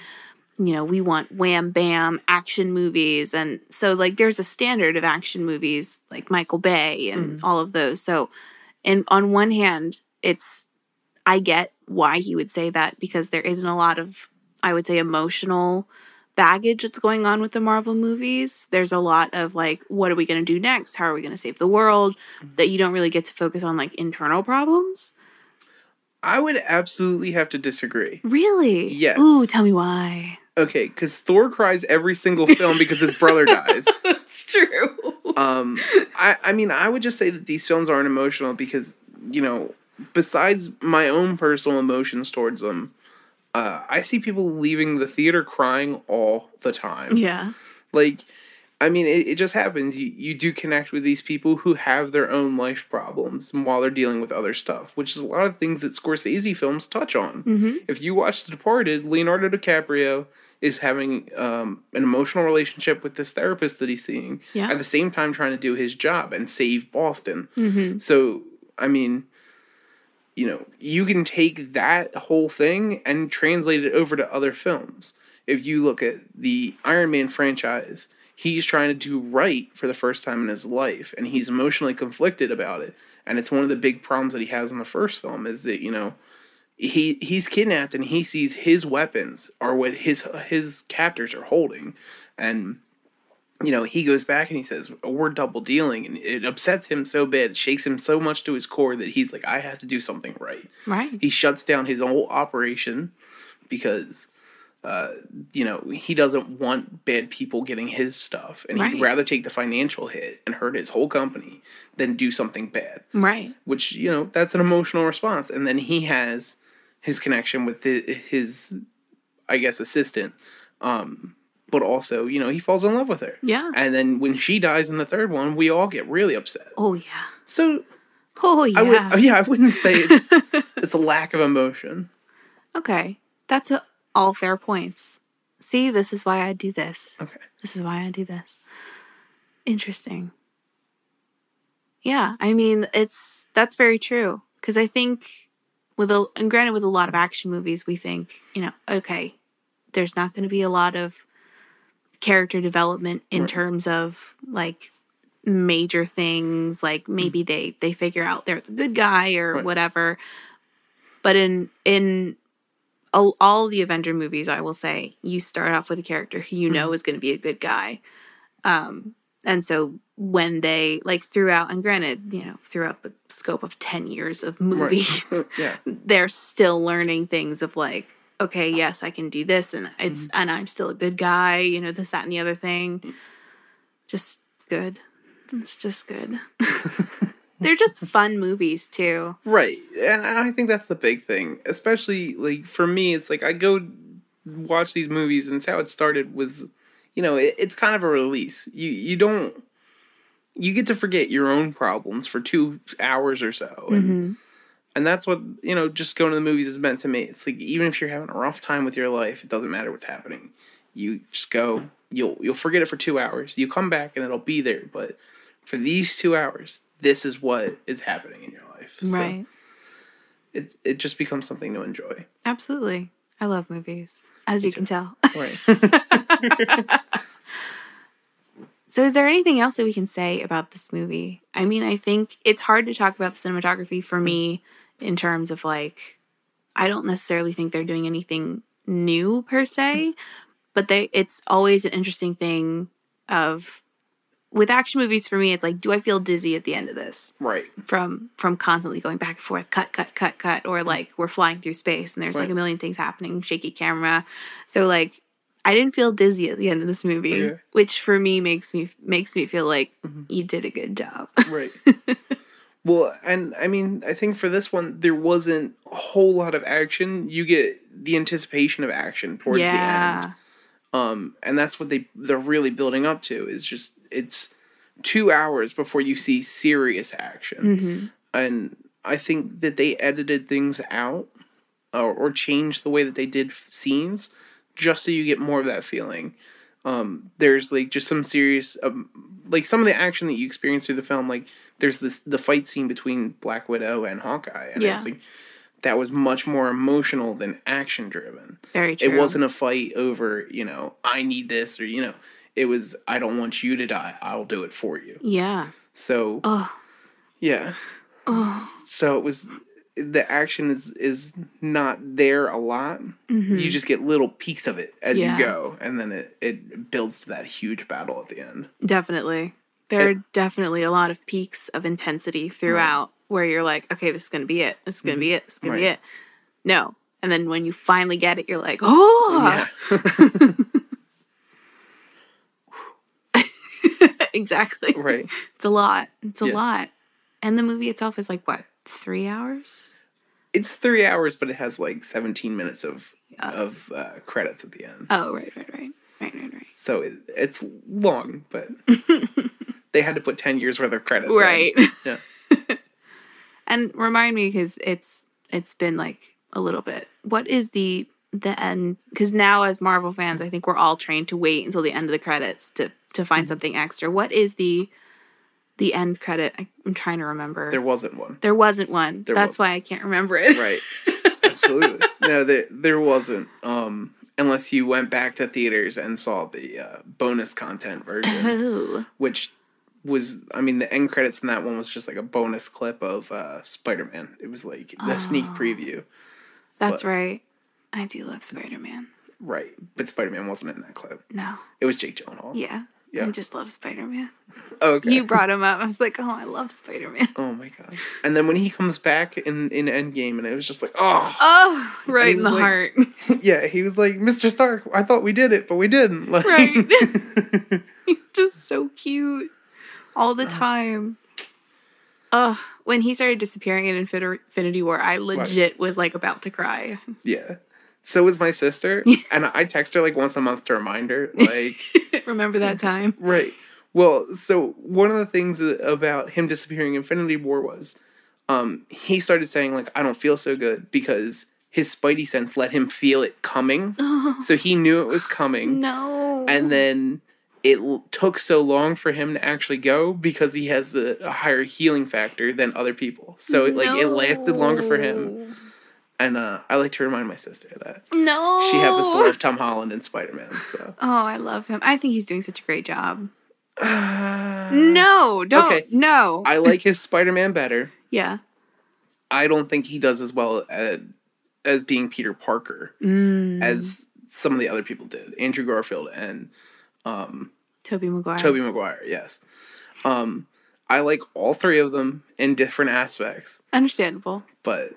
you know we want wham bam action movies. And so like there's a standard of action movies like michael bay and mm-hmm. all of those. So and on one hand it's i get why he would say that because there isn't a lot of i would say emotional baggage that's going on with the Marvel movies. There's a lot of like, what are we going to do next? How are we going to save the world? That you don't really get to focus on like internal problems. I would absolutely have to disagree. Really? Yes. Ooh, tell me why. Okay, because Thor cries every single film because his brother dies. That's true. Um, I, I mean, I would just say that these films aren't emotional because, you know, besides my own personal emotions towards them, uh, I see people leaving the theater crying all the time. Yeah. Like, I mean, it, it just happens. You, you do connect with these people who have their own life problems while they're dealing with other stuff, which is a lot of things that Scorsese films touch on. Mhm. If you watch The Departed, Leonardo DiCaprio is having um, an emotional relationship with this therapist that he's seeing Yeah. at the same time trying to do his job and save Boston. Mhm. So, I mean, you know, you can take that whole thing and translate it over to other films. If you look at the Iron Man franchise, he's trying to do right for the first time in his life and he's emotionally conflicted about it. And it's one of the big problems that he has in the first film is that, you know, he he's kidnapped and he sees his weapons are what his his captors are holding and you know, he goes back and he says, We're double dealing. And it upsets him so bad, it shakes him so much to his core that he's like, I have to do something right. Right. He shuts down his whole operation because, uh, you know, he doesn't want bad people getting his stuff. And Right. he'd rather take the financial hit and hurt his whole company than do something bad Right. which you know that's an emotional response and then he has his connection with his, his i guess assistant um but also you know he falls in love with her Yeah. and then when she dies in the third one we all get really upset Oh, yeah. so Oh yeah. I would, oh, yeah, I wouldn't say it's it's a lack of emotion. Okay. That's a, all fair points. See, this is why I do this. Okay. This is why I do this. Interesting. Yeah, I mean, it's that's very true because I think with a and granted with a lot of action movies, we think you know, okay, there's not going to be a lot of character development in Right. terms of like major things like maybe they they figure out they're the good guy or Right. whatever but in in all, all the avenger movies i will say you start off with a character who you know is going to be a good guy um and so when they like throughout and granted you know throughout the scope of 10 years of movies Right. yeah. they're still learning things of like okay yes i can do this and it's mm-hmm. and i'm still a good guy you know this that and the other thing mm. just good it's just good they're just fun movies too Right. And I think that's the big thing. Especially like for me, it's like I go watch these movies and it's how it started was you know, it, it's kind of a release. You you don't you get to forget your own problems for two hours or so. And mm-hmm. And that's what, you know, just going to the movies is meant to me. It's like even if you're having a rough time with your life, it doesn't matter what's happening. You just go, you'll you'll forget it for two hours. You come back and it'll be there. But for these two hours, this is what is happening in your life. So right it it just becomes something to enjoy. absolutely i love movies as you can tell Right. So, is there anything else that we can say about this movie? I mean, I think it's hard to talk about the cinematography for me in terms of like, I don't necessarily think they're doing anything new per se, but they it's always an interesting thing of with action movies for me it's like do I feel dizzy at the end of this right. from from constantly going back and forth cut cut cut cut or like we're flying through space and there's like a million things happening shaky camera so like i didn't feel dizzy at the end of this movie Yeah. which for me makes me makes me feel like mm-hmm. you did a good job Right. well, and I mean, I think for this one there wasn't a whole lot of action. You get the anticipation of action towards the end. Um and that's what they they're really building up to is just it's 2 hours before you see serious action. hmm and I think that they edited things out or, or changed the way that they did f- scenes just so you get more of that feeling. Um, there's like just some serious, um, like some of the action that you experience through the film. Like there's this the fight scene between Black Widow and Hawkeye, and Yeah. it's like that was much more emotional than action driven. very true It wasn't a fight over you know I need this or you know it was I don't want you to die. I'll do it for you. yeah So oh yeah. So it was the action is is not there a lot. You just get little peaks of it as Mm-hmm. Yeah. you go, and then it it builds to that huge battle at the end. definitely there are definitely a lot of peaks of intensity throughout where you're like okay this is gonna be it this is gonna be it this is gonna be it no and then when you finally get it you're like oh Yeah. exactly. right. It's a lot. It's a Yeah. lot. And the movie itself is like what, three hours? It's three hours, but it has like seventeen minutes of Yeah. of uh, credits at the end. Oh, right, right, right. Right, right, right. So it, it's long, but they had to put ten years worth of credits. in. Right. Yeah. And remind me because it's it's been like a little bit. What is the the end? Because now as Marvel fans, I think we're all trained to wait until the end of the credits to to find Mm-hmm. something extra. What is the the end credit? I, I'm trying to remember. There wasn't one. There wasn't one. There That's was- why I can't remember it. Right. Absolutely. No, there there wasn't. Um, unless you went back to theaters and saw the uh, bonus content version, Oh. which was, I mean, the end credits in that one was just like a bonus clip of uh, Spider Man. It was like the sneak Oh. preview. That's But- right. I do love Spider Man. Right. But Spider Man wasn't in that clip. No. It was Jake Gyllenhaal. Yeah. Yeah. I just love Spider Man. Okay. You brought him up. I was like, oh, I love Spider Man. Oh my god! And then when he comes back in in Endgame, and it was just like, oh, Oh, right in the like- heart. yeah. He was like, Mr. Stark, I thought we did it, but we didn't. Like, Right. He's just so cute all the time. Oh, when he started disappearing in Infin- Infinity War, I legit was like about to cry. Yeah. So was my sister, and I text her like once a month to remind her, like, Remember that time? right. Well, so one of the things about him disappearing in Infinity War was, um, he started saying like, "I don't feel so good" because his spidey sense let him feel it coming, so he knew it was coming. No. and then it l- took so long for him to actually go because he has a, a higher healing factor than other people. So it, like it lasted longer for him. And uh, I like to remind my sister that No. she happens to love Tom Holland and Spider Man. So Oh, I love him. I think he's doing such a great job. no, don't. Okay. No. I like his Spider Man better. yeah. I don't think he does as well at, as being Peter Parker Mm. as some of the other people did. Andrew Garfield and Tobey Maguire. Tobey Maguire. Yes. Um, I like all three of them in different aspects, Understandable. but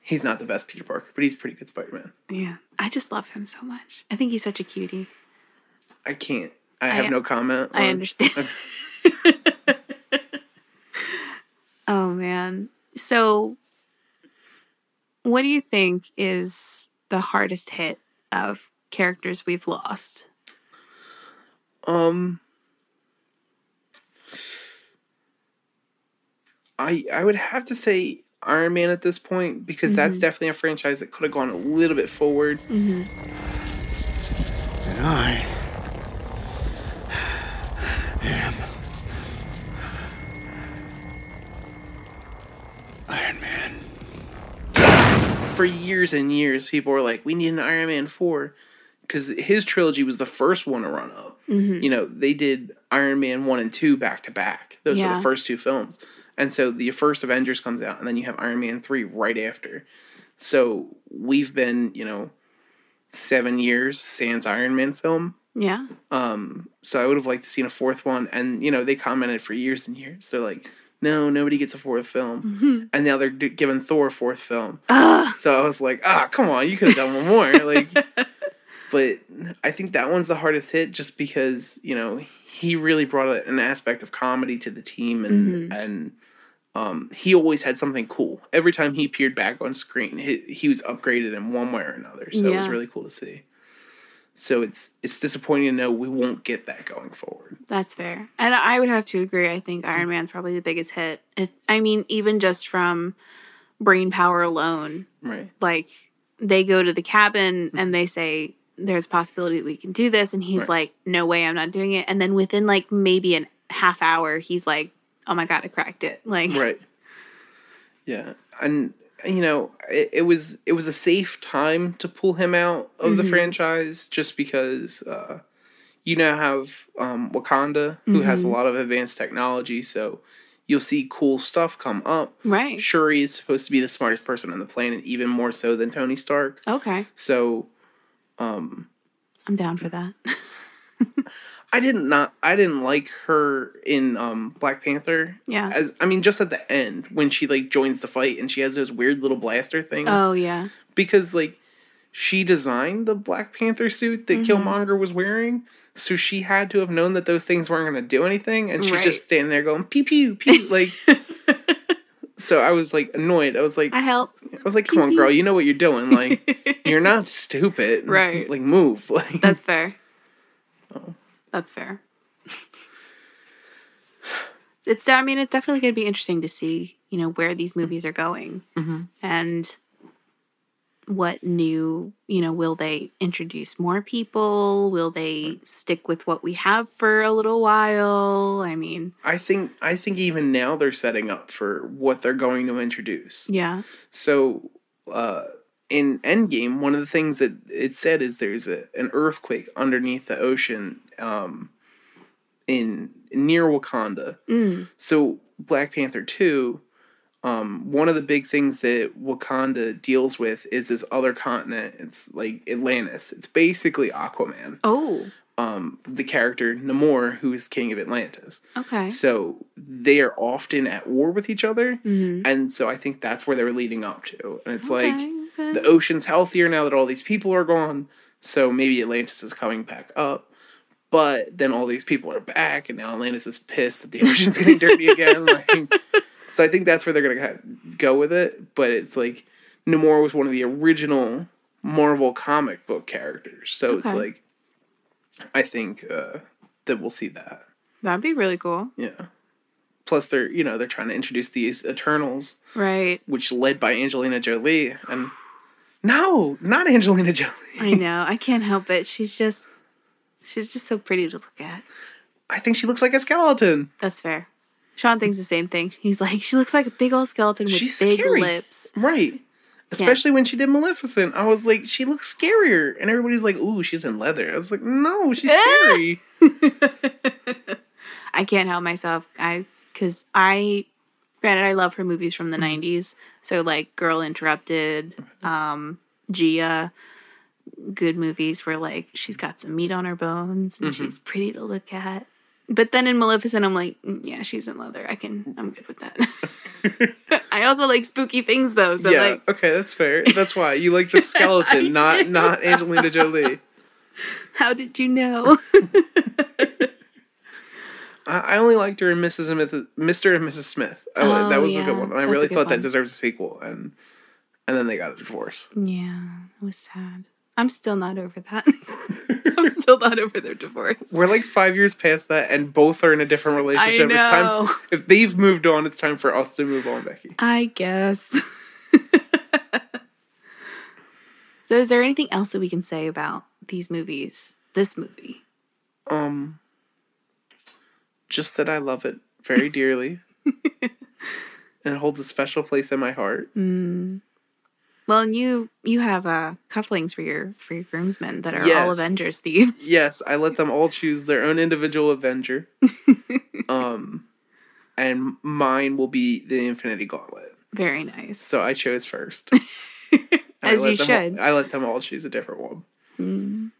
he's not the best Peter Parker, but he's a pretty good Spider Man. Yeah. I just love him so much. I think he's such a cutie. I can't. I have I- no comment. I on- understand. oh man. So what do you think is the hardest hit of characters we've lost? Um, I I would have to say Iron Man at this point because that's definitely a franchise that could have gone a little bit forward. And I am Iron Man. For years and years, people were like, "We need an Iron Man 4 because his trilogy was the first one to run up. You know, they did Iron Man one and two back to back. Those were the first two films, and so the first Avengers comes out, and then you have Iron Man three right after. So we've been, you know, seven years sans Iron Man film. Yeah. Um. So I would have liked to seen a fourth one, and you know they commented for years and years. They're like, "No, nobody gets a fourth film," and now they're giving Thor a fourth film. So I was like, "Ah, come on, you could have done one more." like, but I think that one's the hardest hit, just because you know he really brought an aspect of comedy to the team, and and um, he always had something cool. Every time he appeared back on screen, he, he was upgraded in one way or another. So it was really cool to see. So it's it's disappointing to know we won't get that going forward. That's fair. And I would have to agree. I think Iron Man's probably the biggest hit. It, I mean, even just from brain power alone, Right. like they go to the cabin and they say, There's a possibility that we can do this. And he's Right. like, No way, I'm not doing it. And then within like maybe a half hour, he's like, Oh my God, I cracked it. Like, Right. Yeah. And you know, it, it was it was a safe time to pull him out of the franchise just because uh you now have um Wakanda who has a lot of advanced technology, so you'll see cool stuff come up. right. Shuri is supposed to be the smartest person on the planet, even more so than Tony Stark. Okay. So I'm down for that. I didn't not I didn't like her in um Black Panther. Yeah. As I mean just at the end when she like joins the fight and she has those weird little blaster things. oh, yeah. Because like she designed the Black Panther suit that Mm-hmm. Killmonger was wearing. So she had to have known that those things weren't gonna do anything and she's Right. just standing there going pew pew pew like So I was like annoyed. I was like I help. I was like, come on, girl, you know what you're doing. Like you're not stupid. Right. Like move. Like That's fair. Oh. That's fair. It's. I mean, it's definitely going to be interesting to see, you know, where these movies are going, Mm-hmm. and what new, you know, will they introduce more people? Will they stick with what we have for a little while? I mean, I think I think even now they're setting up for what they're going to introduce. yeah, So uh in Endgame, one of the things that it said is there's a, an earthquake underneath the ocean um in near Wakanda. So Black Panther 2 um, one of the big things that Wakanda deals with is this other continent. It's like Atlantis. It's basically Aquaman. Oh, Um, the character Namor, who is king of Atlantis. okay. So they are often at war with each other. And so I think that's where they were leading up to. And it's like Okay, okay. the ocean's healthier now that all these people are gone. So maybe Atlantis is coming back up. But then all these people are back, and now Atlantis is pissed that the ocean's getting dirty again. Like, so I think that's where they're going to kind of go with it. But it's like Namor was one of the original Marvel comic book characters. So it's like, I think uh, that we'll see that. That'd be really cool. Yeah. Plus, they're you know they're trying to introduce these Eternals, Right. which led by Angelina Jolie, and no, not Angelina Jolie. I know. I can't help it. She's just she's just so pretty to look at. I think she looks like a skeleton. That's fair. Sean thinks the same thing. He's like, she looks like a big old skeleton with She's big scary. lips. Right. Especially when she did Maleficent. I was like, she looks scarier. And everybody's like, ooh, she's in leather. I was like, no, she's scary. I can't help myself. I because I granted I love her movies from the Mm-hmm. '90s. So like Girl Interrupted, um, Gia, good movies where like she's got some meat on her bones and Mm-hmm. she's pretty to look at. But then in Maleficent, I'm like, mm, yeah, she's in leather. I can, I'm good with that. I also like spooky things though. So yeah, like, okay, that's fair. That's why. You like the skeleton, not do. not Angelina Jolie. how did you know? I, I only liked her in Mrs. and Mrs. Mr. and Mrs. Smith. I, Oh, that was a good one. And I really thought that one. deserves a sequel. And and then they got a divorce. yeah, it was sad. I'm still not over that. I'm still not over their divorce. We're like five years past that, and both are in a different relationship. It's know. time if they've moved on, it's time for us to move on, Becky. I guess. so, is there anything else that we can say about these movies? This movie? Um, just that I love it very dearly, and it holds a special place in my heart. Well, and you you have uh, cufflinks for your for your groomsmen that are Yes. all Avengers themed. Yes, I let them all choose their own individual Avenger. um, and mine will be the Infinity Gauntlet. Very nice. So I chose first. As you should. All, I let them all choose a different one.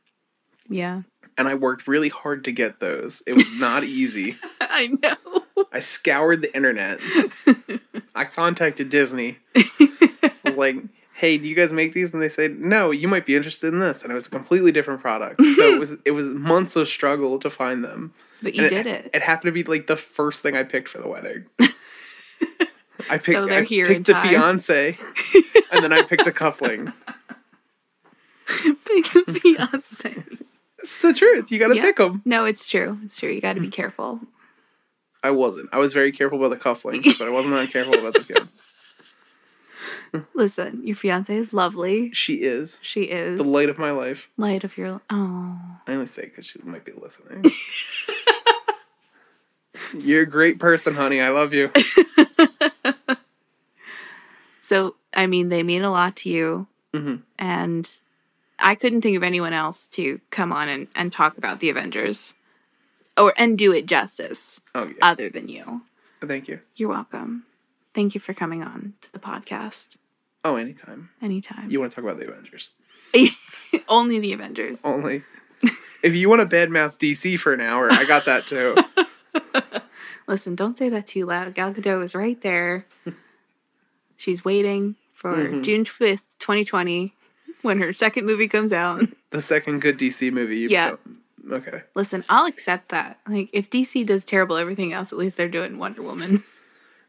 Yeah, And I worked really hard to get those. It was not easy. I know. I scoured the internet. I contacted Disney. like, hey, do you guys make these? And they said, no, you might be interested in this. And it was a completely different product. So mm-hmm. it was it was months of struggle to find them. But you And did it. It happened to be like the first thing I picked for the wedding. I picked, So they're I here in picked the time. fiance, and then I picked the cuffling. Pick the fiance. It's the truth. You got to Yeah. pick them. No, it's true. It's true. You got to be hmm. careful. I wasn't. I was very careful about the cufflinks, but I wasn't that careful about the fiance. Listen, your fiance is lovely. She is She is the light of my life. light of your. Oh, I only say because she might be listening. You're a great person, honey. I love you. So, I mean, they mean a lot to you. Mm-hmm. And I couldn't think of anyone else to come on and, and talk about the Avengers or and do it justice Oh yeah. other than you. Thank you. You're welcome. Thank you for coming on to the podcast Oh, anytime. anytime. You want to talk about the Avengers? Only the Avengers. Only. if you want to badmouth DC for an hour, I got that too. Listen, don't say that too loud. Gal Gadot is right there. She's waiting for Mm-hmm. June 5th, 2020, when her second movie comes out. the second good DC movie. You Yeah. Okay. Listen, I'll accept that. Like, if DC does terrible everything else, at least they're doing Wonder Woman.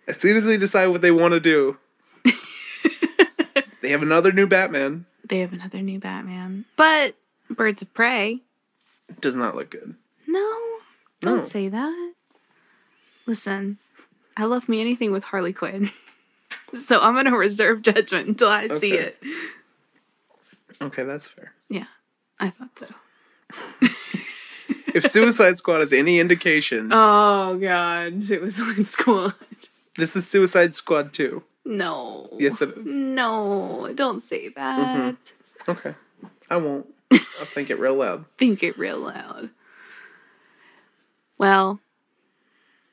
As soon as they decide what they want to do, they have another new Batman. They have another new Batman. But Birds of Prey, Does not look good. no, don't No. say that. Listen, I love me anything with Harley Quinn. so I'm going to reserve judgment until I see it. Okay, that's fair. Yeah, I thought so. If Suicide Squad is any indication, Oh, God. Suicide Squad. This is Suicide Squad 2. No. Yes, it is. No, don't say that. Mm-hmm. Okay. I won't. I'll think it real loud. Think it real loud. Well,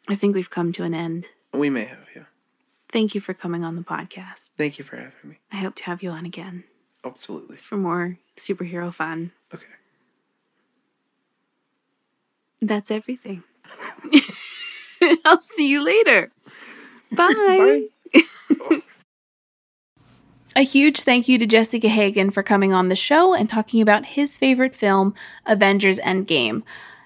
I think we've come to an end. We may have, yeah. Thank you for coming on the podcast. Thank you for having me. I hope to have you on again Absolutely. for more superhero fun. Okay. That's everything. I'll see you later. Bye. A huge thank you to Jesse Gahagan for coming on the show and talking about his favorite film, Avengers Endgame.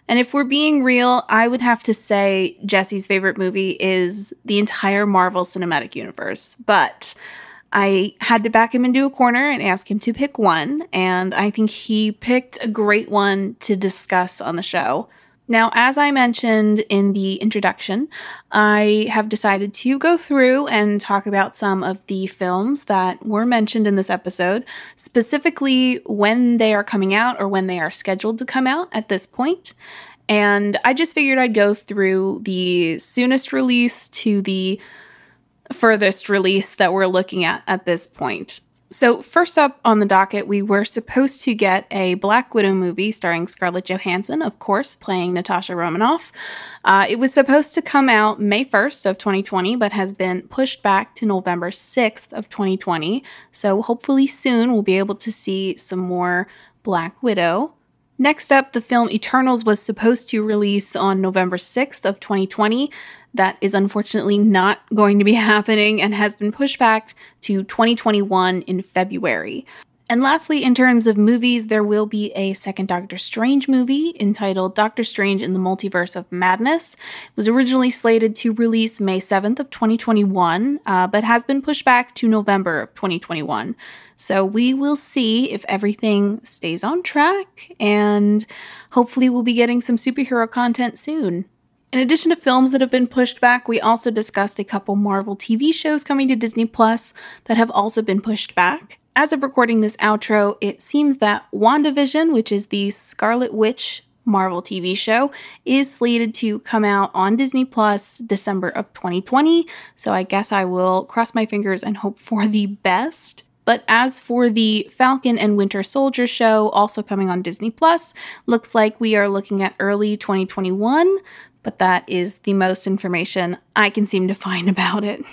And if we're being real, I would have to say Jesse's favorite movie is the entire Marvel Cinematic Universe. But I had to back him into a corner and ask him to pick one. And I think he picked a great one to discuss on the show. Now, as I mentioned in the introduction, I have decided to go through and talk about some of the films that were mentioned in this episode, specifically when they are coming out or when they are scheduled to come out at this point. And I just figured I'd go through the soonest release to the furthest release that we're looking at at this point. So, first up on the docket, we were supposed to get a Black Widow movie starring Scarlett Johansson, of course, playing Natasha Romanoff. Uh, it was supposed to come out May 1st of 2020, but has been pushed back to November 6th of 2020. So, hopefully soon we'll be able to see some more Black Widow. Next up, the film Eternals was supposed to release on November 6th of 2020. That is unfortunately not going to be happening and has been pushed back to 2021 in February. And lastly, in terms of movies, there will be a second Doctor Strange movie entitled Doctor Strange in the Multiverse of Madness. It was originally slated to release May 7th of 2021, uh, but has been pushed back to November of 2021. So we will see if everything stays on track, and hopefully we'll be getting some superhero content soon. In addition to films that have been pushed back, we also discussed a couple Marvel TV shows coming to Disney Plus that have also been pushed back as of recording this outro, it seems that WandaVision, which is the Scarlet Witch Marvel TV show, is slated to come out on Disney Plus December of 2020. So I guess I will cross my fingers and hope for the best. But as for the Falcon and Winter Soldier show, also coming on Disney Plus, looks like we are looking at early 2021, but that is the most information I can seem to find about it.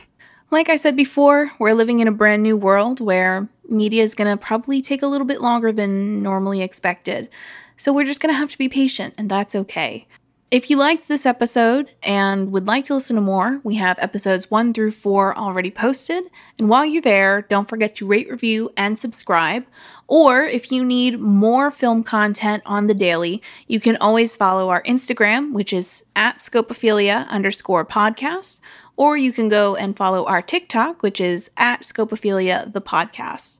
Like I said before, we're living in a brand new world where media is going to probably take a little bit longer than normally expected. So we're just going to have to be patient, and that's okay. If you liked this episode and would like to listen to more, we have episodes 1 through 4 already posted. And while you're there, don't forget to rate, review, and subscribe. Or if you need more film content on the daily, you can always follow our Instagram, which is at scopophilia underscore podcast, or you can go and follow our TikTok, which is at Scopophilia the podcast.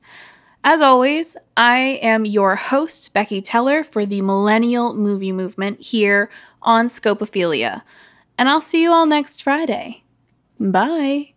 As always, I am your host, Becky Teller, for the Millennial Movie Movement here on Scopophilia. And I'll see you all next Friday. Bye.